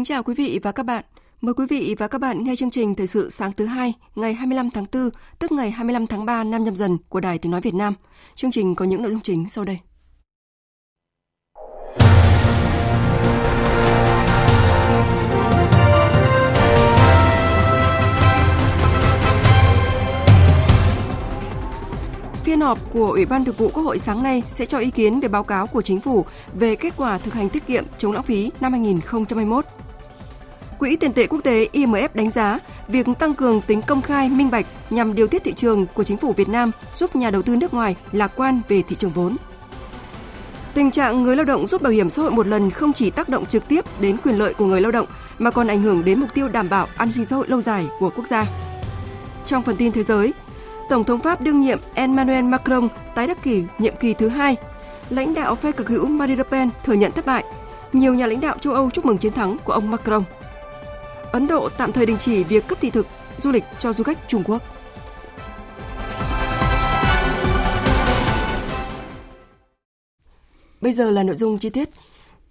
Kính chào quý vị và các bạn. Mời quý vị và các bạn nghe chương trình Thời sự sáng thứ hai ngày 25 tháng 4, tức ngày 25 tháng 3 năm nhâm dần của Đài Tiếng Nói Việt Nam. Chương trình có những nội dung chính sau đây. Phiên họp của Ủy ban Thường vụ Quốc hội sáng nay sẽ cho ý kiến về báo cáo của Chính phủ về kết quả thực hành tiết kiệm chống lãng phí năm 2021. Quỹ tiền tệ quốc tế IMF đánh giá việc tăng cường tính công khai minh bạch nhằm điều tiết thị trường của chính phủ Việt Nam giúp nhà đầu tư nước ngoài lạc quan về thị trường vốn. Tình trạng người lao động rút bảo hiểm xã hội một lần không chỉ tác động trực tiếp đến quyền lợi của người lao động mà còn ảnh hưởng đến mục tiêu đảm bảo an sinh xã hội lâu dài của quốc gia. Trong phần tin thế giới, Tổng thống Pháp đương nhiệm Emmanuel Macron tái đắc cử nhiệm kỳ thứ hai. Lãnh đạo phe cực hữu Marine Le Pen thừa nhận thất bại. Nhiều nhà lãnh đạo châu Âu chúc mừng chiến thắng của ông Macron. Ấn Độ tạm thời đình chỉ việc cấp thị thực du lịch cho du khách Trung Quốc. Bây giờ là nội dung chi tiết.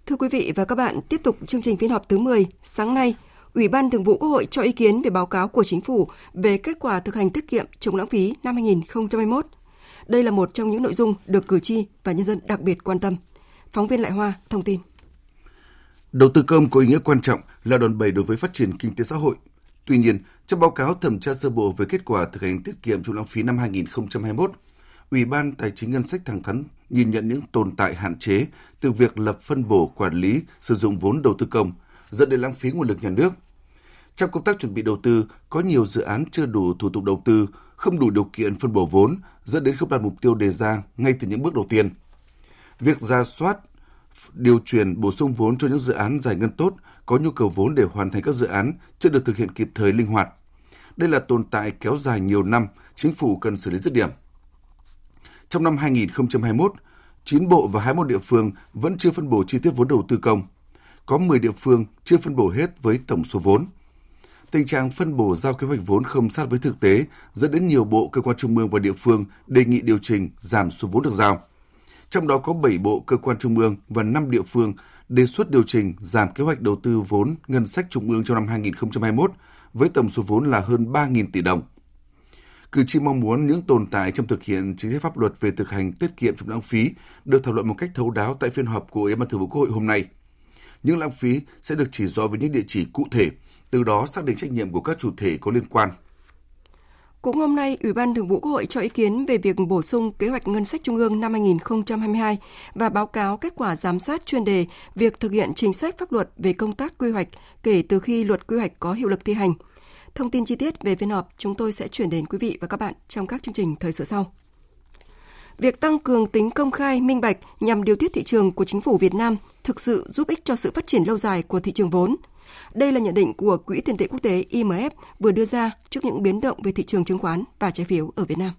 Thưa quý vị và các bạn, tiếp tục chương trình phiên họp thứ 10 sáng nay, Ủy ban Thường vụ Quốc hội cho ý kiến về báo cáo của Chính phủ về kết quả thực hành tiết kiệm chống lãng phí năm 2021. Đây là một trong những nội dung được cử tri và nhân dân đặc biệt quan tâm. Phóng viên Lại Hoa thông tin. Đầu tư công có ý nghĩa quan trọng là đòn bẩy đối với phát triển kinh tế xã hội. Tuy nhiên, trong báo cáo thẩm tra sơ bộ về kết quả thực hành tiết kiệm chống lãng phí năm 2021, Ủy ban Tài chính Ngân sách thẳng thắn nhìn nhận những tồn tại hạn chế từ việc lập phân bổ quản lý sử dụng vốn đầu tư công, dẫn đến lãng phí nguồn lực nhà nước. Trong công tác chuẩn bị đầu tư, có nhiều dự án chưa đủ thủ tục đầu tư, không đủ điều kiện phân bổ vốn, dẫn đến không đạt mục tiêu đề ra ngay từ những bước đầu tiên. Việc ra soát, điều chuyển bổ sung vốn cho những dự án giải ngân tốt, có nhu cầu vốn để hoàn thành các dự án chưa được thực hiện kịp thời linh hoạt. Đây là tồn tại kéo dài nhiều năm, chính phủ cần xử lý dứt điểm. Trong năm 2021, 9 bộ và 21 địa phương vẫn chưa phân bổ chi tiết vốn đầu tư công. Có 10 địa phương chưa phân bổ hết với tổng số vốn. Tình trạng phân bổ giao kế hoạch vốn không sát với thực tế dẫn đến nhiều bộ, cơ quan trung ương và địa phương đề nghị điều chỉnh giảm số vốn được giao. Trong đó có 7 bộ, cơ quan trung ương và 5 địa phương đề xuất điều chỉnh giảm kế hoạch đầu tư vốn ngân sách trung ương trong năm 2021 với tổng số vốn là hơn 3.000 tỷ đồng. Cử tri mong muốn những tồn tại trong thực hiện chính sách pháp luật về thực hành tiết kiệm chống lãng phí được thảo luận một cách thấu đáo tại phiên họp của Ủy ban Thường vụ Quốc hội hôm nay. Những lãng phí sẽ được chỉ rõ với những địa chỉ cụ thể, từ đó xác định trách nhiệm của các chủ thể có liên quan. Cũng hôm nay, Ủy ban Thường vụ Quốc hội cho ý kiến về việc bổ sung kế hoạch ngân sách trung ương năm 2022 và báo cáo kết quả giám sát chuyên đề việc thực hiện chính sách pháp luật về công tác quy hoạch kể từ khi luật quy hoạch có hiệu lực thi hành. Thông tin chi tiết về phiên họp chúng tôi sẽ chuyển đến quý vị và các bạn trong các chương trình thời sự sau. Việc tăng cường tính công khai, minh bạch nhằm điều tiết thị trường của chính phủ Việt Nam thực sự giúp ích cho sự phát triển lâu dài của thị trường vốn. Đây là nhận định của Quỹ tiền tệ quốc tế IMF vừa đưa ra trước những biến động về thị trường chứng khoán và trái phiếu ở Việt Nam.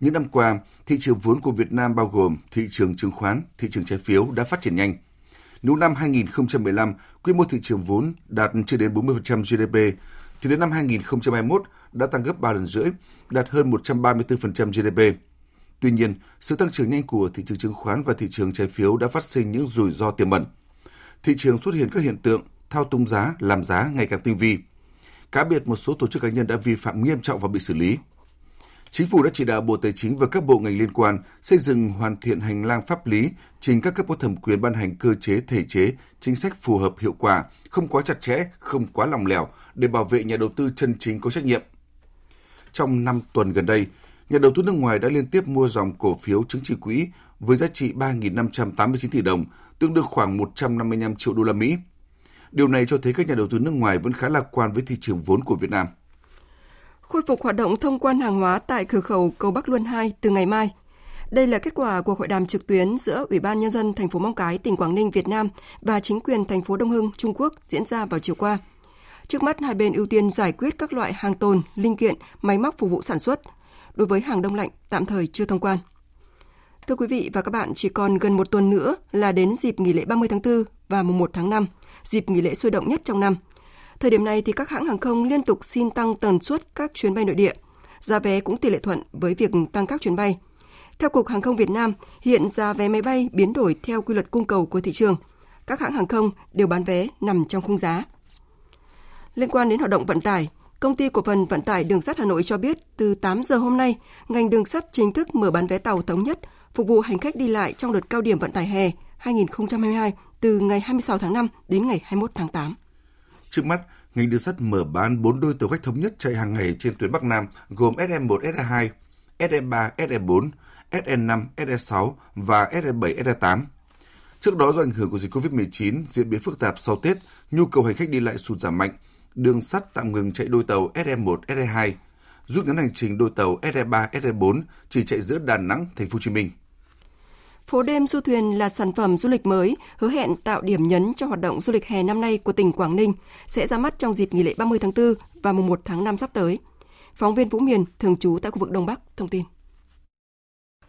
Những năm qua, thị trường vốn của Việt Nam bao gồm thị trường chứng khoán, thị trường trái phiếu đã phát triển nhanh. Nếu năm 2015, quy mô thị trường vốn đạt chưa đến 40% GDP, thì đến năm 2021 đã tăng gấp 3 lần rưỡi, đạt hơn 134% GDP. Tuy nhiên, sự tăng trưởng nhanh của thị trường chứng khoán và thị trường trái phiếu đã phát sinh những rủi ro tiềm ẩn. Thị trường xuất hiện các hiện tượng thao túng giá, làm giá ngày càng tinh vi. Cá biệt một số tổ chức cá nhân đã vi phạm nghiêm trọng và bị xử lý. Chính phủ đã chỉ đạo Bộ Tài chính và các bộ ngành liên quan xây dựng hoàn thiện hành lang pháp lý, trình các cấp có thẩm quyền ban hành cơ chế thể chế, chính sách phù hợp hiệu quả, không quá chặt chẽ, không quá lòng lẻo để bảo vệ nhà đầu tư chân chính có trách nhiệm. Trong 5 tuần gần đây, nhà đầu tư nước ngoài đã liên tiếp mua dòng cổ phiếu chứng chỉ quỹ với giá trị 3.589 tỷ đồng, tương đương khoảng 155 triệu đô la Mỹ. Điều này cho thấy các nhà đầu tư nước ngoài vẫn khá lạc quan với thị trường vốn của Việt Nam. Khôi phục hoạt động thông quan hàng hóa tại cửa khẩu cầu Bắc Luân 2 từ ngày mai. Đây là kết quả của hội đàm trực tuyến giữa Ủy ban nhân dân thành phố Móng Cái, tỉnh Quảng Ninh, Việt Nam và chính quyền thành phố Đông Hưng, Trung Quốc diễn ra vào chiều qua. Trước mắt hai bên ưu tiên giải quyết các loại hàng tồn, linh kiện, máy móc phục vụ sản xuất. Đối với hàng đông lạnh tạm thời chưa thông quan. Thưa quý vị và các bạn, chỉ còn gần một tuần nữa là đến dịp nghỉ lễ 30 tháng 4 và mùng 1 tháng 5, dịp nghỉ lễ sôi động nhất trong năm. Thời điểm này thì các hãng hàng không liên tục xin tăng tần suất các chuyến bay nội địa. Giá vé cũng tỷ lệ thuận với việc tăng các chuyến bay. Theo Cục Hàng không Việt Nam, hiện giá vé máy bay biến đổi theo quy luật cung cầu của thị trường. Các hãng hàng không đều bán vé nằm trong khung giá. Liên quan đến hoạt động vận tải, Công ty cổ phần vận tải đường sắt Hà Nội cho biết từ 8 giờ hôm nay, ngành đường sắt chính thức mở bán vé tàu thống nhất phục vụ hành khách đi lại trong đợt cao điểm vận tải hè 2022 từ ngày 26 tháng 5 đến ngày 21 tháng 8. Trước mắt, ngành đường sắt mở bán 4 đôi tàu khách thống nhất chạy hàng ngày trên tuyến Bắc Nam gồm SE1, SE2, SE3, SE4, SE5, SE6 và SE7, SE8. Trước đó do ảnh hưởng của dịch COVID-19 diễn biến phức tạp sau Tết, nhu cầu hành khách đi lại sụt giảm mạnh, đường sắt tạm ngừng chạy đôi tàu SE1, SE2, rút ngắn hành trình đôi tàu SE3, SE4 chỉ chạy giữa Đà Nẵng, Thành phố Hồ Chí Minh. Phố đêm du thuyền là sản phẩm du lịch mới, hứa hẹn tạo điểm nhấn cho hoạt động du lịch hè năm nay của tỉnh Quảng Ninh, sẽ ra mắt trong dịp nghỉ lễ 30 tháng 4 và mùng 1 tháng 5 sắp tới. Phóng viên Vũ Miền, thường trú tại khu vực Đông Bắc, thông tin.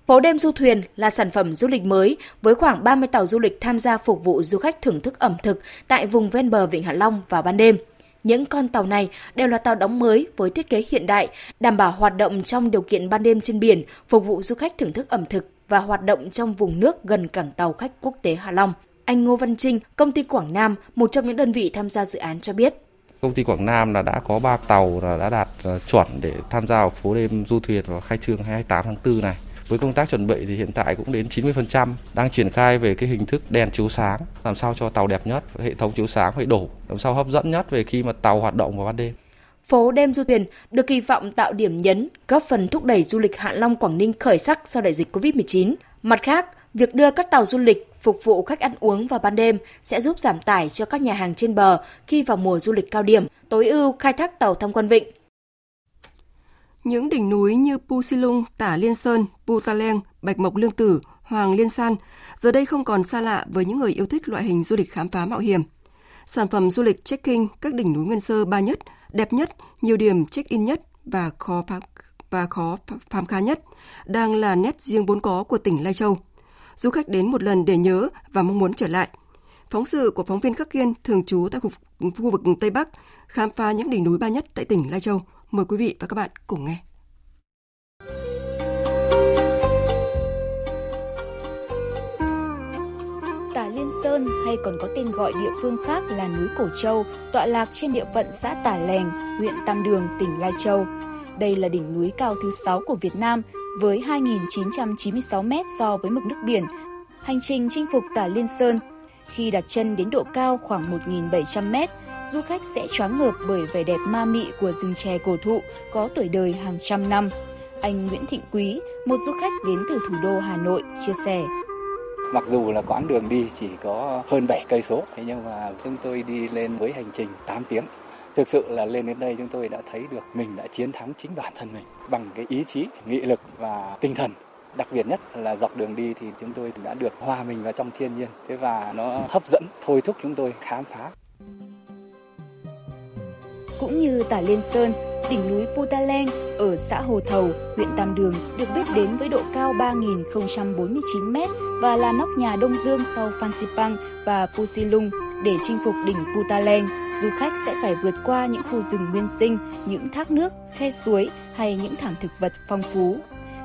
Phố đêm du thuyền là sản phẩm du lịch mới với khoảng 30 tàu du lịch tham gia phục vụ du khách thưởng thức ẩm thực tại vùng ven bờ Vịnh Hạ Long vào ban đêm. Những con tàu này đều là tàu đóng mới với thiết kế hiện đại, đảm bảo hoạt động trong điều kiện ban đêm trên biển, phục vụ du khách thưởng thức ẩm thực và hoạt động trong vùng nước gần cảng tàu khách quốc tế Hạ Long. Anh Ngô Văn Trinh, công ty Quảng Nam, một trong những đơn vị tham gia dự án cho biết. Công ty Quảng Nam là đã có 3 tàu là đã đạt ờ, chuẩn để tham gia vào phố đêm du thuyền vào khai trương 28 tháng 4 này. Với công tác chuẩn bị thì hiện tại cũng đến 90%, đang triển khai về cái hình thức đèn chiếu sáng, làm sao cho tàu đẹp nhất, hệ thống chiếu sáng phải đổ, làm sao hấp dẫn nhất về khi mà tàu hoạt động vào ban đêm. Phố đêm du thuyền được kỳ vọng tạo điểm nhấn, góp phần thúc đẩy du lịch Hạ Long Quảng Ninh khởi sắc sau đại dịch Covid-19. Mặt khác, việc đưa các tàu du lịch phục vụ khách ăn uống vào ban đêm sẽ giúp giảm tải cho các nhà hàng trên bờ khi vào mùa du lịch cao điểm, tối ưu khai thác tàu tham quan vịnh. Những đỉnh núi như Pu Silung, Tả Liên Sơn, Pu Ta Leng, Bạch Mộc Lương Tử, Hoàng Liên San giờ đây không còn xa lạ với những người yêu thích loại hình du lịch khám phá mạo hiểm. Sản phẩm du lịch trekking các đỉnh núi Nguyên Sơ ba nhất, đẹp nhất, nhiều điểm check-in nhất và khó phám, và khó khám phá nhất đang là nét riêng vốn có của tỉnh Lai Châu. Du khách đến một lần để nhớ và mong muốn trở lại. Phóng sự của phóng viên Khắc Kiên thường trú tại khu, khu vực Tây Bắc khám phá những đỉnh núi ba nhất tại tỉnh Lai Châu. Mời quý vị và các bạn cùng nghe. Sơn hay còn có tên gọi địa phương khác là núi Cổ Châu, tọa lạc trên địa phận xã Tả Lèng, huyện Tam Đường, tỉnh Lai Châu. Đây là đỉnh núi cao thứ 6 của Việt Nam với 2.996 m so với mực nước biển. Hành trình chinh phục Tả Liên Sơn khi đặt chân đến độ cao khoảng 1.700 m, du khách sẽ choáng ngợp bởi vẻ đẹp ma mị của rừng chè cổ thụ có tuổi đời hàng trăm năm. Anh Nguyễn Thịnh Quý, một du khách đến từ thủ đô Hà Nội, chia sẻ. Mặc dù là quãng đường đi chỉ có hơn 7 cây số, thế nhưng mà chúng tôi đi lên với hành trình 8 tiếng. Thực sự là lên đến đây chúng tôi đã thấy được mình đã chiến thắng chính bản thân mình. Bằng cái ý chí, nghị lực và tinh thần đặc biệt nhất là dọc đường đi thì chúng tôi đã được hòa mình vào trong thiên nhiên. Thế và nó hấp dẫn thôi thúc chúng tôi khám phá cũng như Tả Liên Sơn, đỉnh núi Putaleng ở xã Hồ Thầu, huyện Tam Đường được biết đến với độ cao 3.049 m và là nóc nhà Đông Dương sau Phan Xipang và Pusilung. Để chinh phục đỉnh Putaleng, du khách sẽ phải vượt qua những khu rừng nguyên sinh, những thác nước, khe suối hay những thảm thực vật phong phú.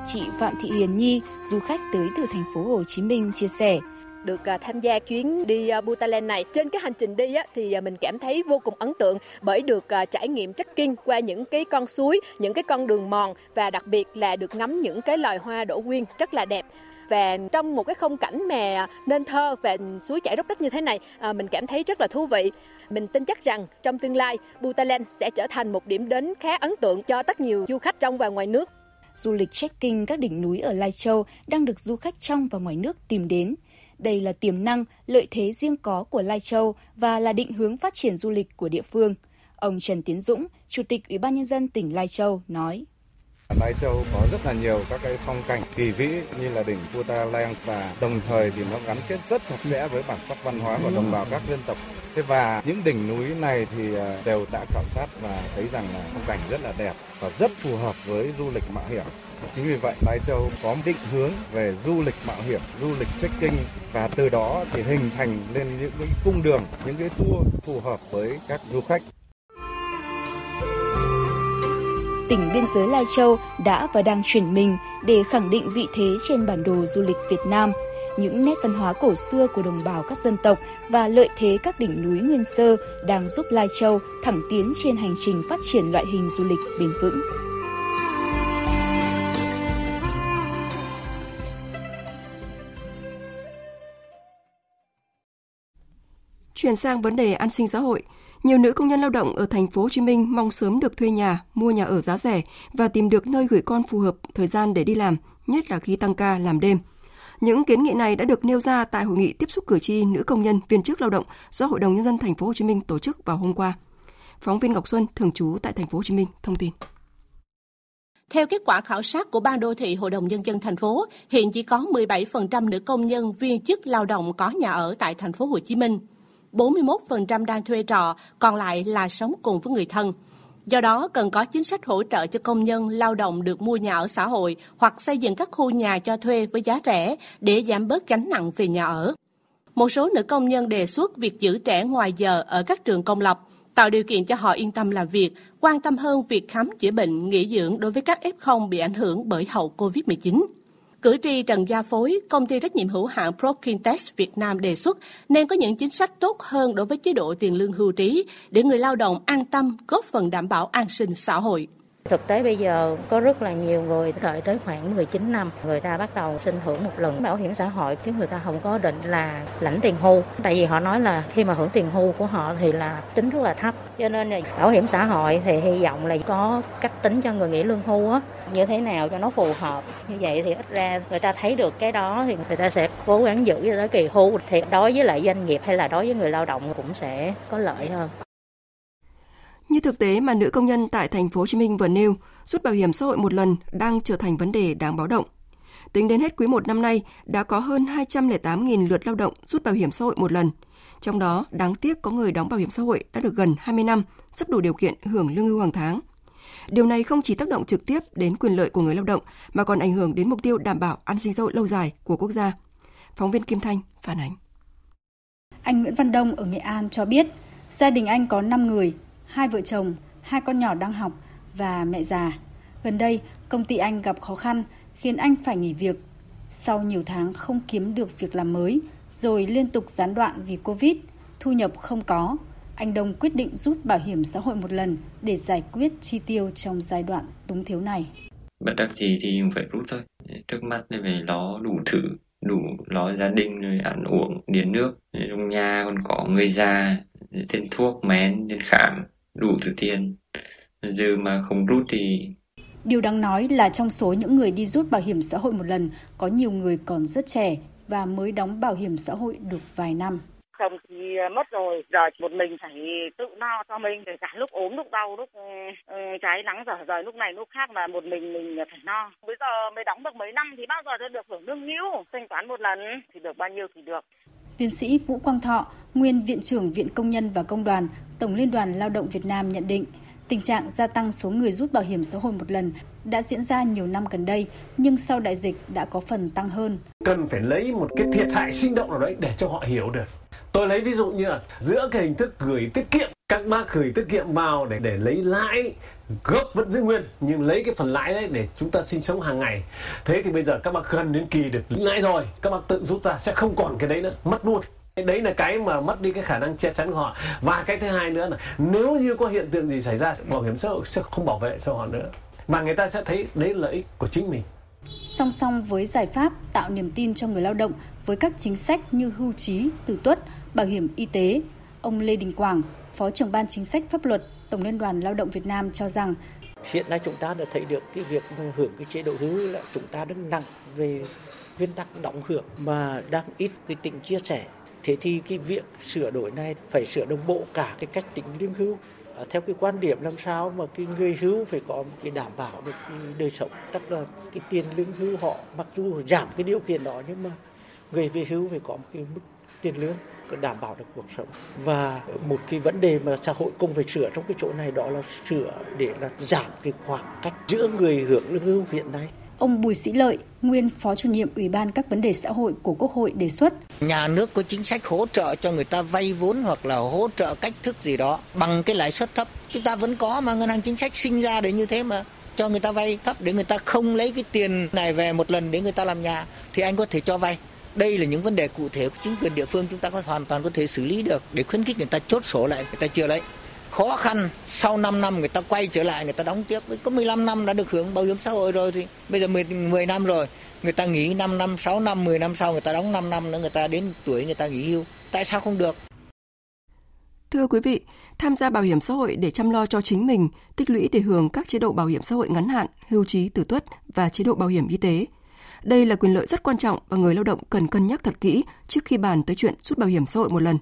Chị Phạm Thị Hiền Nhi, du khách tới từ thành phố Hồ Chí Minh chia sẻ, được uh, tham gia chuyến đi uh, Butaland này. Trên cái hành trình đi á, thì uh, mình cảm thấy vô cùng ấn tượng bởi được uh, trải nghiệm trekking qua những cái con suối, những cái con đường mòn và đặc biệt là được ngắm những cái loài hoa đổ quyên rất là đẹp và trong một cái không cảnh mà nên thơ và suối chảy róc rách như thế này à, mình cảm thấy rất là thú vị mình tin chắc rằng trong tương lai Butaland sẽ trở thành một điểm đến khá ấn tượng cho rất nhiều du khách trong và ngoài nước du lịch trekking các đỉnh núi ở Lai Châu đang được du khách trong và ngoài nước tìm đến. Đây là tiềm năng, lợi thế riêng có của Lai Châu và là định hướng phát triển du lịch của địa phương. Ông Trần Tiến Dũng, Chủ tịch Ủy ban Nhân dân tỉnh Lai Châu nói. Lai Châu có rất là nhiều các cái phong cảnh kỳ vĩ như là đỉnh Puta Lang và đồng thời thì nó gắn kết rất chặt chẽ với bản sắc văn hóa của đồng bào các dân tộc. Thế và những đỉnh núi này thì à, đều đã khảo sát và thấy rằng là phong cảnh rất là đẹp và rất phù hợp với du lịch mạo hiểm. Chính vì vậy Lai Châu có định hướng về du lịch mạo hiểm, du lịch trekking và từ đó thì hình thành lên những cái cung đường, những cái tour phù hợp với các du khách tỉnh biên giới Lai Châu đã và đang chuyển mình để khẳng định vị thế trên bản đồ du lịch Việt Nam. Những nét văn hóa cổ xưa của đồng bào các dân tộc và lợi thế các đỉnh núi nguyên sơ đang giúp Lai Châu thẳng tiến trên hành trình phát triển loại hình du lịch bền vững. Chuyển sang vấn đề an sinh xã hội, nhiều nữ công nhân lao động ở thành phố Hồ Chí Minh mong sớm được thuê nhà, mua nhà ở giá rẻ và tìm được nơi gửi con phù hợp thời gian để đi làm, nhất là khi tăng ca làm đêm. Những kiến nghị này đã được nêu ra tại hội nghị tiếp xúc cử tri nữ công nhân viên chức lao động do Hội đồng nhân dân thành phố Hồ Chí Minh tổ chức vào hôm qua. Phóng viên Ngọc Xuân thường trú tại thành phố Hồ Chí Minh thông tin. Theo kết quả khảo sát của Ban đô thị Hội đồng Nhân dân thành phố, hiện chỉ có 17% nữ công nhân viên chức lao động có nhà ở tại thành phố Hồ Chí Minh. 41% đang thuê trọ, còn lại là sống cùng với người thân. Do đó, cần có chính sách hỗ trợ cho công nhân lao động được mua nhà ở xã hội hoặc xây dựng các khu nhà cho thuê với giá rẻ để giảm bớt gánh nặng về nhà ở. Một số nữ công nhân đề xuất việc giữ trẻ ngoài giờ ở các trường công lập, tạo điều kiện cho họ yên tâm làm việc, quan tâm hơn việc khám chữa bệnh, nghỉ dưỡng đối với các F0 bị ảnh hưởng bởi hậu COVID-19. Cử tri Trần Gia Phối, công ty trách nhiệm hữu hạn Prokintex Việt Nam đề xuất nên có những chính sách tốt hơn đối với chế độ tiền lương hưu trí để người lao động an tâm góp phần đảm bảo an sinh xã hội. Thực tế bây giờ có rất là nhiều người đợi tới khoảng 19 năm, người ta bắt đầu xin hưởng một lần bảo hiểm xã hội chứ người ta không có định là lãnh tiền hưu. Tại vì họ nói là khi mà hưởng tiền hưu của họ thì là tính rất là thấp. Cho nên là bảo hiểm xã hội thì hy vọng là có cách tính cho người nghỉ lương hưu á, như thế nào cho nó phù hợp. Như vậy thì ít ra người ta thấy được cái đó thì người ta sẽ cố gắng giữ cho tới kỳ hưu thì đối với lại doanh nghiệp hay là đối với người lao động cũng sẽ có lợi hơn. Như thực tế mà nữ công nhân tại thành phố Hồ Chí Minh vừa nêu, rút bảo hiểm xã hội một lần đang trở thành vấn đề đáng báo động. Tính đến hết quý 1 năm nay, đã có hơn 208.000 lượt lao động rút bảo hiểm xã hội một lần. Trong đó, đáng tiếc có người đóng bảo hiểm xã hội đã được gần 20 năm, sắp đủ điều kiện hưởng lương hưu hàng tháng. Điều này không chỉ tác động trực tiếp đến quyền lợi của người lao động mà còn ảnh hưởng đến mục tiêu đảm bảo an sinh xã hội lâu dài của quốc gia. Phóng viên Kim Thanh phản ánh. Anh Nguyễn Văn Đông ở Nghệ An cho biết, gia đình anh có 5 người, hai vợ chồng, hai con nhỏ đang học và mẹ già. Gần đây, công ty anh gặp khó khăn khiến anh phải nghỉ việc. Sau nhiều tháng không kiếm được việc làm mới, rồi liên tục gián đoạn vì Covid, thu nhập không có, anh Đông quyết định rút bảo hiểm xã hội một lần để giải quyết chi tiêu trong giai đoạn túng thiếu này. Bất đắc gì thì phải rút thôi. Trước mắt thì phải lo đủ thử, đủ lo gia đình rồi ăn uống, điện nước. Trong nhà còn có người già, tên thuốc, men, tên khám, đủ thứ tiền. Giờ mà không rút thì Điều đáng nói là trong số những người đi rút bảo hiểm xã hội một lần, có nhiều người còn rất trẻ và mới đóng bảo hiểm xã hội được vài năm. Chồng thì mất rồi, giờ một mình phải tự lo cho mình, kể cả lúc ốm, lúc đau, lúc trái nắng dở rời, lúc này lúc khác là một mình mình phải lo. Bây giờ mới đóng được mấy năm thì bao giờ sẽ được hưởng lương hưu, thanh toán một lần thì được bao nhiêu thì được. Tiến sĩ Vũ Quang Thọ, nguyên Viện trưởng Viện Công nhân và Công đoàn, Tổng Liên đoàn Lao động Việt Nam nhận định, tình trạng gia tăng số người rút bảo hiểm xã hội một lần đã diễn ra nhiều năm gần đây, nhưng sau đại dịch đã có phần tăng hơn. Cần phải lấy một cái thiệt hại sinh động nào đấy để cho họ hiểu được. Tôi lấy ví dụ như là giữa cái hình thức gửi tiết kiệm, các bác gửi tiết kiệm vào để để lấy lãi gốc vẫn giữ nguyên nhưng lấy cái phần lãi đấy để chúng ta sinh sống hàng ngày. Thế thì bây giờ các bác gần đến kỳ được lãi rồi các bác tự rút ra sẽ không còn cái đấy nữa mất luôn. Đấy là cái mà mất đi cái khả năng che chắn của họ. Và cái thứ hai nữa là nếu như có hiện tượng gì xảy ra bảo hiểm xã hội sẽ không bảo vệ cho họ nữa. Và người ta sẽ thấy đấy là lợi ích của chính mình. Song song với giải pháp tạo niềm tin cho người lao động với các chính sách như hưu trí, tử tuất, bảo hiểm y tế, ông Lê Đình Quảng, Phó trưởng ban chính sách pháp luật Tổng Liên đoàn Lao động Việt Nam cho rằng Hiện nay chúng ta đã thấy được cái việc hưởng cái chế độ hưu là chúng ta rất nặng về nguyên tắc đóng hưởng mà đang ít cái tính chia sẻ. Thế thì cái việc sửa đổi này phải sửa đồng bộ cả cái cách tính lương hưu à, theo cái quan điểm làm sao mà cái người hưu phải có một cái đảm bảo được cái đời sống tức là cái tiền lương hưu họ mặc dù giảm cái điều kiện đó nhưng mà người về hưu phải có một cái mức tiền lương đảm bảo được cuộc sống và một cái vấn đề mà xã hội cùng phải sửa trong cái chỗ này đó là sửa để là giảm cái khoảng cách giữa người hưởng lương hưu hiện nay Ông Bùi Sĩ Lợi, nguyên Phó chủ nhiệm Ủy ban các vấn đề xã hội của Quốc hội đề xuất. Nhà nước có chính sách hỗ trợ cho người ta vay vốn hoặc là hỗ trợ cách thức gì đó bằng cái lãi suất thấp. Chúng ta vẫn có mà ngân hàng chính sách sinh ra để như thế mà cho người ta vay thấp để người ta không lấy cái tiền này về một lần để người ta làm nhà thì anh có thể cho vay đây là những vấn đề cụ thể của chính quyền địa phương chúng ta có hoàn toàn có thể xử lý được để khuyến khích người ta chốt sổ lại người ta chưa lấy khó khăn sau 5 năm người ta quay trở lại người ta đóng tiếp. Có 15 năm đã được hưởng bảo hiểm xã hội rồi thì bây giờ 10, 10 năm rồi người ta nghỉ 5 năm 6 năm 10 năm sau người ta đóng 5 năm nữa người ta đến tuổi người ta nghỉ hưu. Tại sao không được? Thưa quý vị, tham gia bảo hiểm xã hội để chăm lo cho chính mình, tích lũy để hưởng các chế độ bảo hiểm xã hội ngắn hạn, hưu trí tử tuất và chế độ bảo hiểm y tế đây là quyền lợi rất quan trọng và người lao động cần cân nhắc thật kỹ trước khi bàn tới chuyện rút bảo hiểm xã hội một lần.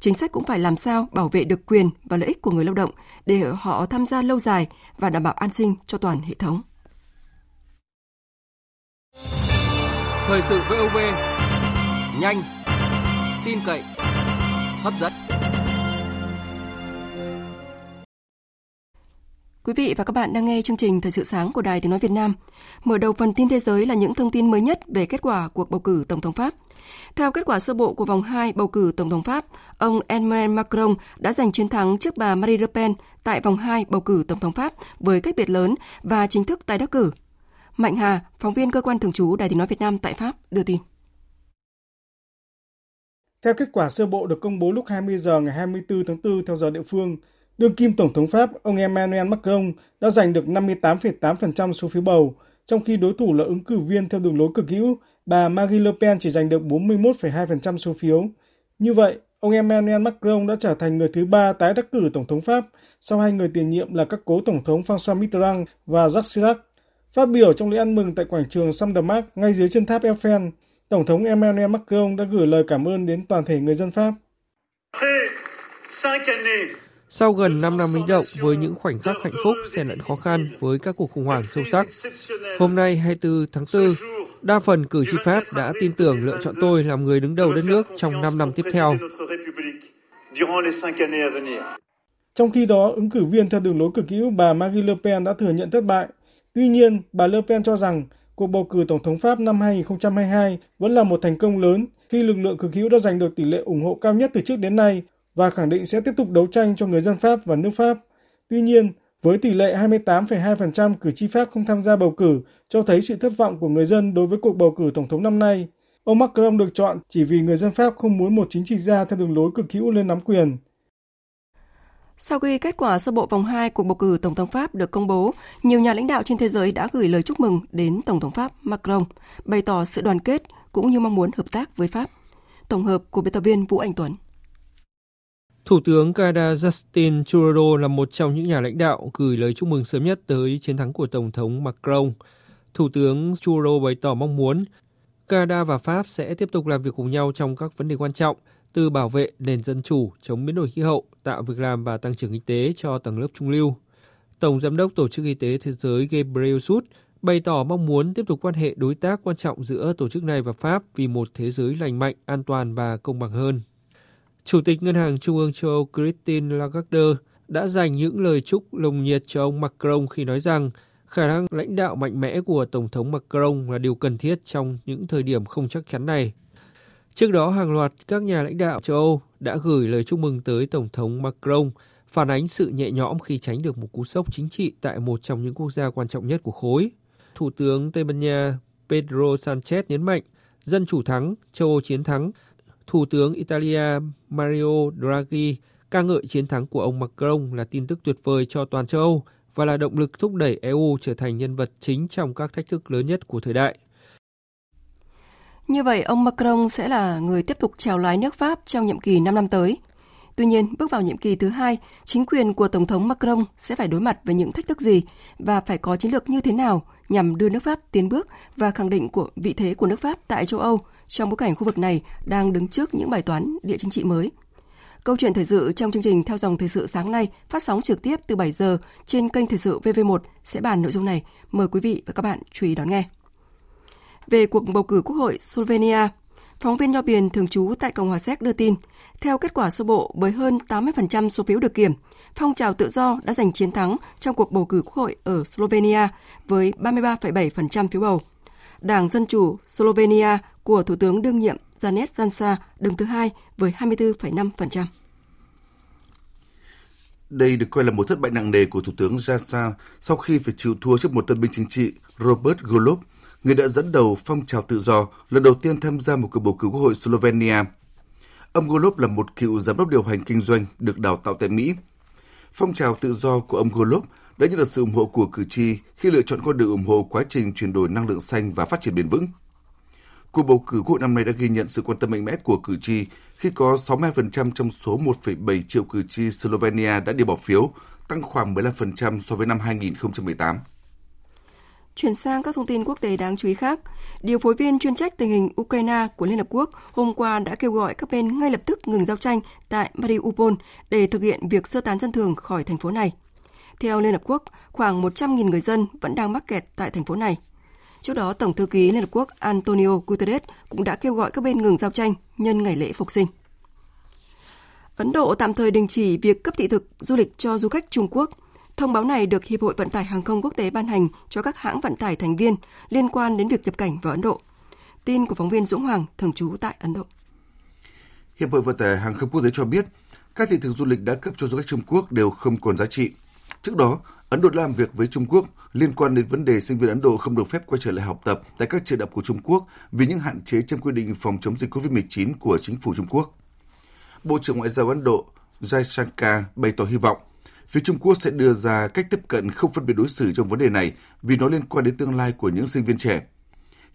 Chính sách cũng phải làm sao bảo vệ được quyền và lợi ích của người lao động để họ tham gia lâu dài và đảm bảo an sinh cho toàn hệ thống. Thời sự VOV nhanh, tin cậy, hấp dẫn. Quý vị và các bạn đang nghe chương trình Thời sự sáng của Đài Tiếng Nói Việt Nam. Mở đầu phần tin thế giới là những thông tin mới nhất về kết quả cuộc bầu cử Tổng thống Pháp. Theo kết quả sơ bộ của vòng 2 bầu cử Tổng thống Pháp, ông Emmanuel Macron đã giành chiến thắng trước bà Marie Le Pen tại vòng 2 bầu cử Tổng thống Pháp với cách biệt lớn và chính thức tái đắc cử. Mạnh Hà, phóng viên cơ quan thường trú Đài Tiếng Nói Việt Nam tại Pháp, đưa tin. Theo kết quả sơ bộ được công bố lúc 20 giờ ngày 24 tháng 4 theo giờ địa phương, Đương kim Tổng thống Pháp, ông Emmanuel Macron đã giành được 58,8% số phiếu bầu, trong khi đối thủ là ứng cử viên theo đường lối cực hữu, bà Marie Le Pen chỉ giành được 41,2% số phiếu. Như vậy, ông Emmanuel Macron đã trở thành người thứ ba tái đắc cử Tổng thống Pháp sau hai người tiền nhiệm là các cố Tổng thống François Mitterrand và Jacques Chirac. Phát biểu trong lễ ăn mừng tại quảng trường Saint Marc ngay dưới chân tháp Eiffel, Tổng thống Emmanuel Macron đã gửi lời cảm ơn đến toàn thể người dân Pháp. Sau gần 5 năm linh động với những khoảnh khắc hạnh phúc xen lẫn khó khăn với các cuộc khủng hoảng sâu sắc, hôm nay 24 tháng 4, đa phần cử tri Pháp đã tin tưởng lựa chọn tôi làm người đứng đầu đất nước trong 5 năm tiếp theo. Trong khi đó, ứng cử viên theo đường lối cực hữu bà Marine Le Pen đã thừa nhận thất bại. Tuy nhiên, bà Le Pen cho rằng cuộc bầu cử Tổng thống Pháp năm 2022 vẫn là một thành công lớn khi lực lượng cực hữu đã giành được tỷ lệ ủng hộ cao nhất từ trước đến nay và khẳng định sẽ tiếp tục đấu tranh cho người dân Pháp và nước Pháp. Tuy nhiên, với tỷ lệ 28,2% cử tri Pháp không tham gia bầu cử cho thấy sự thất vọng của người dân đối với cuộc bầu cử tổng thống năm nay. Ông Macron được chọn chỉ vì người dân Pháp không muốn một chính trị gia theo đường lối cực hữu lên nắm quyền. Sau khi kết quả sơ bộ vòng 2 cuộc bầu cử Tổng thống Pháp được công bố, nhiều nhà lãnh đạo trên thế giới đã gửi lời chúc mừng đến Tổng thống Pháp Macron, bày tỏ sự đoàn kết cũng như mong muốn hợp tác với Pháp. Tổng hợp của biên tập viên Vũ Anh Tuấn. Thủ tướng Canada Justin Trudeau là một trong những nhà lãnh đạo gửi lời chúc mừng sớm nhất tới chiến thắng của Tổng thống Macron. Thủ tướng Trudeau bày tỏ mong muốn Canada và Pháp sẽ tiếp tục làm việc cùng nhau trong các vấn đề quan trọng, từ bảo vệ nền dân chủ, chống biến đổi khí hậu, tạo việc làm và tăng trưởng kinh tế cho tầng lớp trung lưu. Tổng Giám đốc Tổ chức Y tế Thế giới Gabriel Sud bày tỏ mong muốn tiếp tục quan hệ đối tác quan trọng giữa tổ chức này và Pháp vì một thế giới lành mạnh, an toàn và công bằng hơn. Chủ tịch Ngân hàng Trung ương châu Âu Christine Lagarde đã dành những lời chúc lồng nhiệt cho ông Macron khi nói rằng khả năng lãnh đạo mạnh mẽ của Tổng thống Macron là điều cần thiết trong những thời điểm không chắc chắn này. Trước đó, hàng loạt các nhà lãnh đạo châu Âu đã gửi lời chúc mừng tới Tổng thống Macron, phản ánh sự nhẹ nhõm khi tránh được một cú sốc chính trị tại một trong những quốc gia quan trọng nhất của khối. Thủ tướng Tây Ban Nha Pedro Sanchez nhấn mạnh, dân chủ thắng, châu Âu chiến thắng, Thủ tướng Italia Mario Draghi ca ngợi chiến thắng của ông Macron là tin tức tuyệt vời cho toàn châu Âu và là động lực thúc đẩy EU trở thành nhân vật chính trong các thách thức lớn nhất của thời đại. Như vậy, ông Macron sẽ là người tiếp tục chèo lái nước Pháp trong nhiệm kỳ 5 năm tới. Tuy nhiên, bước vào nhiệm kỳ thứ hai, chính quyền của Tổng thống Macron sẽ phải đối mặt với những thách thức gì và phải có chiến lược như thế nào nhằm đưa nước Pháp tiến bước và khẳng định của vị thế của nước Pháp tại châu Âu trong bối cảnh khu vực này đang đứng trước những bài toán địa chính trị mới. Câu chuyện thời sự trong chương trình theo dòng thời sự sáng nay phát sóng trực tiếp từ 7 giờ trên kênh thời sự VV1 sẽ bàn nội dung này. Mời quý vị và các bạn chú ý đón nghe. Về cuộc bầu cử Quốc hội Slovenia, phóng viên Nho Biền thường trú tại Cộng hòa Séc đưa tin, theo kết quả sơ bộ với hơn 80% số phiếu được kiểm, phong trào tự do đã giành chiến thắng trong cuộc bầu cử Quốc hội ở Slovenia với 33,7% phiếu bầu. Đảng Dân Chủ Slovenia của Thủ tướng đương nhiệm Janet Jansa đứng thứ hai với 24,5%. Đây được coi là một thất bại nặng nề của Thủ tướng Jansa sau khi phải chịu thua trước một tân binh chính trị Robert Golob, người đã dẫn đầu phong trào tự do lần đầu tiên tham gia một cuộc bầu cử quốc hội Slovenia. Ông Golob là một cựu giám đốc điều hành kinh doanh được đào tạo tại Mỹ. Phong trào tự do của ông Golob đã nhận được sự ủng hộ của cử tri khi lựa chọn con đường ủng hộ quá trình chuyển đổi năng lượng xanh và phát triển bền vững. Cuộc bầu cử quốc hội năm nay đã ghi nhận sự quan tâm mạnh mẽ của cử tri khi có 62% trong số 1,7 triệu cử tri Slovenia đã đi bỏ phiếu, tăng khoảng 15% so với năm 2018. Chuyển sang các thông tin quốc tế đáng chú ý khác, điều phối viên chuyên trách tình hình Ukraine của Liên Hợp Quốc hôm qua đã kêu gọi các bên ngay lập tức ngừng giao tranh tại Mariupol để thực hiện việc sơ tán dân thường khỏi thành phố này. Theo Liên Hợp Quốc, khoảng 100.000 người dân vẫn đang mắc kẹt tại thành phố này. Trước đó, Tổng thư ký Liên Hợp Quốc Antonio Guterres cũng đã kêu gọi các bên ngừng giao tranh nhân ngày lễ phục sinh. Ấn Độ tạm thời đình chỉ việc cấp thị thực du lịch cho du khách Trung Quốc. Thông báo này được Hiệp hội Vận tải Hàng không Quốc tế ban hành cho các hãng vận tải thành viên liên quan đến việc nhập cảnh vào Ấn Độ. Tin của phóng viên Dũng Hoàng, thường trú tại Ấn Độ. Hiệp hội Vận tải Hàng không Quốc tế cho biết, các thị thực du lịch đã cấp cho du khách Trung Quốc đều không còn giá trị. Trước đó, Ấn Độ đã làm việc với Trung Quốc liên quan đến vấn đề sinh viên Ấn Độ không được phép quay trở lại học tập tại các trường đại học của Trung Quốc vì những hạn chế trong quy định phòng chống dịch COVID-19 của chính phủ Trung Quốc. Bộ trưởng Ngoại giao Ấn Độ Jaishankar bày tỏ hy vọng phía Trung Quốc sẽ đưa ra cách tiếp cận không phân biệt đối xử trong vấn đề này vì nó liên quan đến tương lai của những sinh viên trẻ.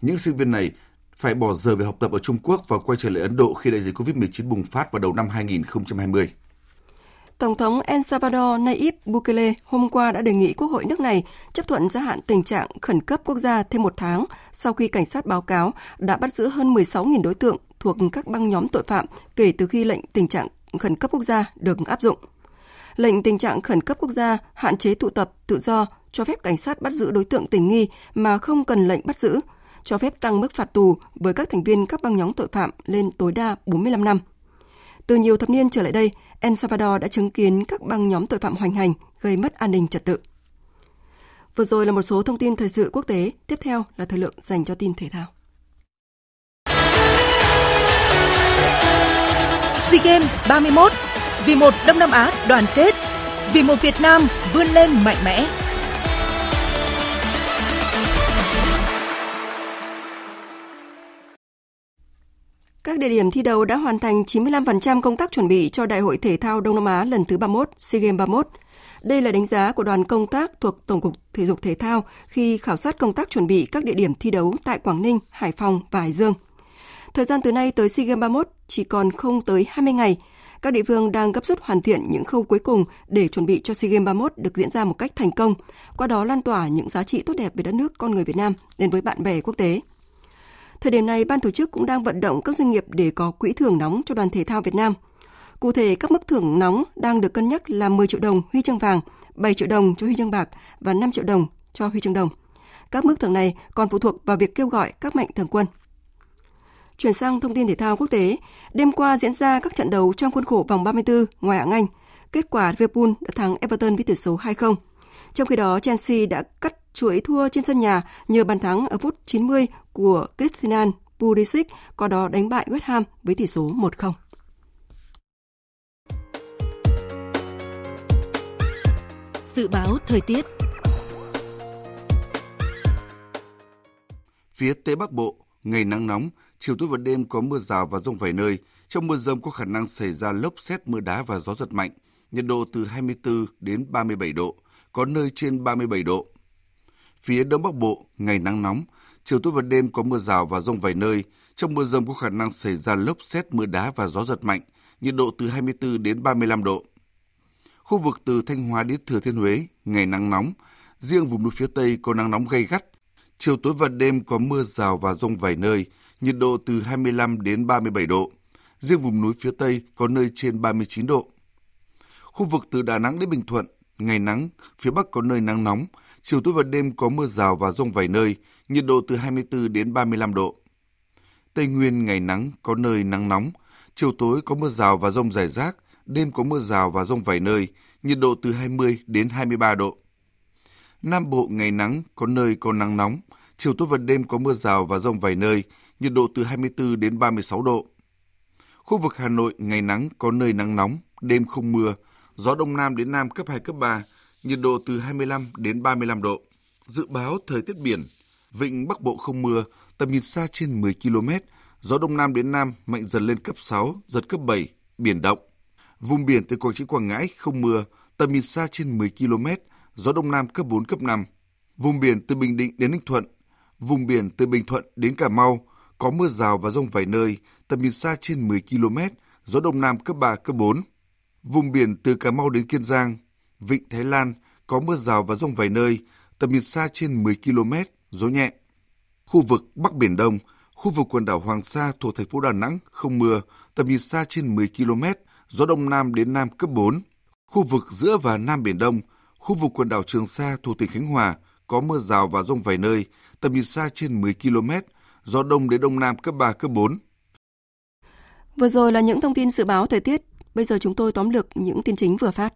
Những sinh viên này phải bỏ giờ về học tập ở Trung Quốc và quay trở lại Ấn Độ khi đại dịch COVID-19 bùng phát vào đầu năm 2020. Tổng thống El Salvador Nayib Bukele hôm qua đã đề nghị Quốc hội nước này chấp thuận gia hạn tình trạng khẩn cấp quốc gia thêm một tháng sau khi cảnh sát báo cáo đã bắt giữ hơn 16.000 đối tượng thuộc các băng nhóm tội phạm kể từ khi lệnh tình trạng khẩn cấp quốc gia được áp dụng. Lệnh tình trạng khẩn cấp quốc gia hạn chế tụ tập tự do, cho phép cảnh sát bắt giữ đối tượng tình nghi mà không cần lệnh bắt giữ, cho phép tăng mức phạt tù với các thành viên các băng nhóm tội phạm lên tối đa 45 năm. Từ nhiều thập niên trở lại đây, El Salvador đã chứng kiến các băng nhóm tội phạm hoành hành, gây mất an ninh trật tự. Vừa rồi là một số thông tin thời sự quốc tế, tiếp theo là thời lượng dành cho tin thể thao. SEA Games 31 vì một Đông Nam Á đoàn kết, vì một Việt Nam vươn lên mạnh mẽ. Các địa điểm thi đấu đã hoàn thành 95% công tác chuẩn bị cho Đại hội Thể thao Đông Nam Á lần thứ 31, SEA Games 31. Đây là đánh giá của đoàn công tác thuộc Tổng cục Thể dục Thể thao khi khảo sát công tác chuẩn bị các địa điểm thi đấu tại Quảng Ninh, Hải Phòng và Hải Dương. Thời gian từ nay tới SEA Games 31 chỉ còn không tới 20 ngày. Các địa phương đang gấp rút hoàn thiện những khâu cuối cùng để chuẩn bị cho SEA Games 31 được diễn ra một cách thành công, qua đó lan tỏa những giá trị tốt đẹp về đất nước con người Việt Nam đến với bạn bè quốc tế. Thời điểm này, ban tổ chức cũng đang vận động các doanh nghiệp để có quỹ thưởng nóng cho đoàn thể thao Việt Nam. Cụ thể, các mức thưởng nóng đang được cân nhắc là 10 triệu đồng huy chương vàng, 7 triệu đồng cho huy chương bạc và 5 triệu đồng cho huy chương đồng. Các mức thưởng này còn phụ thuộc vào việc kêu gọi các mạnh thường quân. Chuyển sang thông tin thể thao quốc tế, đêm qua diễn ra các trận đấu trong khuôn khổ vòng 34 ngoài hạng Anh. Kết quả Liverpool đã thắng Everton với tỷ số 2-0. Trong khi đó, Chelsea đã cắt chuỗi thua trên sân nhà nhờ bàn thắng ở phút 90 của Christian Pulisic, có đó đánh bại West Ham với tỷ số 1-0. Dự báo thời tiết Phía Tây Bắc Bộ, ngày nắng nóng, chiều tối và đêm có mưa rào và rông vài nơi. Trong mưa rông có khả năng xảy ra lốc xét mưa đá và gió giật mạnh. Nhiệt độ từ 24 đến 37 độ, có nơi trên 37 độ. Phía Đông Bắc Bộ, ngày nắng nóng, chiều tối và đêm có mưa rào và rông vài nơi. Trong mưa rông có khả năng xảy ra lốc xét mưa đá và gió giật mạnh. nhiệt độ từ 24 đến 35 độ. Khu vực từ Thanh Hóa đến Thừa Thiên Huế, ngày nắng nóng, riêng vùng núi phía Tây có nắng nóng gay gắt. Chiều tối và đêm có mưa rào và rông vài nơi, nhiệt độ từ 25 đến 37 độ. Riêng vùng núi phía Tây có nơi trên 39 độ. Khu vực từ Đà Nẵng đến Bình Thuận, ngày nắng, phía Bắc có nơi nắng nóng, chiều tối và đêm có mưa rào và rông vài nơi, nhiệt độ từ 24 đến 35 độ. Tây Nguyên ngày nắng, có nơi nắng nóng, chiều tối có mưa rào và rông rải rác, đêm có mưa rào và rông vài nơi, nhiệt độ từ 20 đến 23 độ. Nam Bộ ngày nắng, có nơi có nắng nóng, chiều tối và đêm có mưa rào và rông vài nơi, nhiệt độ từ 24 đến 36 độ. Khu vực Hà Nội ngày nắng, có nơi nắng nóng, đêm không mưa, gió đông nam đến nam cấp 2, cấp 3, nhiệt độ từ 25 đến 35 độ. Dự báo thời tiết biển, vịnh Bắc Bộ không mưa, tầm nhìn xa trên 10 km, gió đông nam đến nam mạnh dần lên cấp 6, giật cấp 7, biển động. Vùng biển từ Quảng Trị Quảng Ngãi không mưa, tầm nhìn xa trên 10 km, gió đông nam cấp 4, cấp 5. Vùng biển từ Bình Định đến Ninh Thuận, vùng biển từ Bình Thuận đến Cà Mau có mưa rào và rông vài nơi, tầm nhìn xa trên 10 km, gió đông nam cấp 3, cấp 4. Vùng biển từ Cà Mau đến Kiên Giang, Vịnh Thái Lan có mưa rào và rông vài nơi, tầm nhìn xa trên 10 km, gió nhẹ. Khu vực Bắc Biển Đông, khu vực quần đảo Hoàng Sa thuộc thành phố Đà Nẵng không mưa, tầm nhìn xa trên 10 km, gió đông nam đến nam cấp 4. Khu vực giữa và Nam Biển Đông, khu vực quần đảo Trường Sa thuộc tỉnh Khánh Hòa có mưa rào và rông vài nơi, tầm nhìn xa trên 10 km, gió đông đến đông nam cấp 3, cấp 4. Vừa rồi là những thông tin dự báo thời tiết. Bây giờ chúng tôi tóm lược những tin chính vừa phát.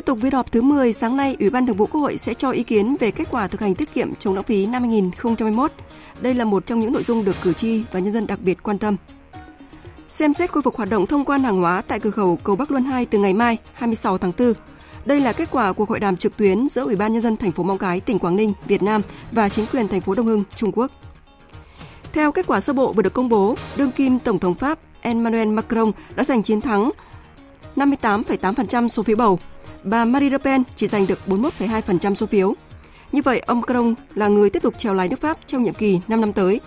Tiếp tục phiên họp thứ 10, sáng nay, Ủy ban Thường vụ Quốc hội sẽ cho ý kiến về kết quả thực hành tiết kiệm chống lãng phí năm 2021. Đây là một trong những nội dung được cử tri và nhân dân đặc biệt quan tâm. Xem xét khôi phục hoạt động thông quan hàng hóa tại cửa khẩu cầu Bắc Luân 2 từ ngày mai 26 tháng 4. Đây là kết quả cuộc hội đàm trực tuyến giữa Ủy ban nhân dân thành phố Móng Cái, tỉnh Quảng Ninh, Việt Nam và chính quyền thành phố Đông Hưng, Trung Quốc. Theo kết quả sơ bộ vừa được công bố, đương kim Tổng thống Pháp Emmanuel Macron đã giành chiến thắng 58,8% số phiếu bầu bà Marine Le Pen chỉ giành được 41,2% số phiếu. Như vậy, ông Macron là người tiếp tục trèo lái nước Pháp trong nhiệm kỳ 5 năm tới.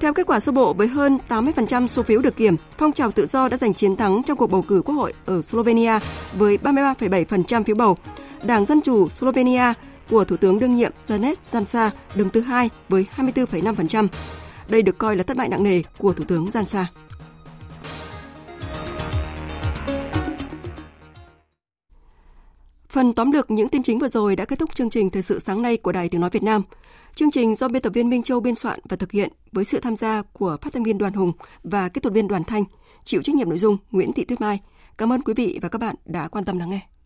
Theo kết quả sơ bộ với hơn 80% số phiếu được kiểm, phong trào tự do đã giành chiến thắng trong cuộc bầu cử quốc hội ở Slovenia với 33,7% phiếu bầu. Đảng Dân Chủ Slovenia của Thủ tướng đương nhiệm Janez Janša đứng thứ hai với 24,5%. Đây được coi là thất bại nặng nề của Thủ tướng Janša. Phần tóm lược những tin chính vừa rồi đã kết thúc chương trình Thời sự sáng nay của Đài Tiếng Nói Việt Nam. Chương trình do biên tập viên Minh Châu biên soạn và thực hiện với sự tham gia của phát thanh viên Đoàn Hùng và kỹ thuật viên Đoàn Thanh, chịu trách nhiệm nội dung Nguyễn Thị Tuyết Mai. Cảm ơn quý vị và các bạn đã quan tâm lắng nghe.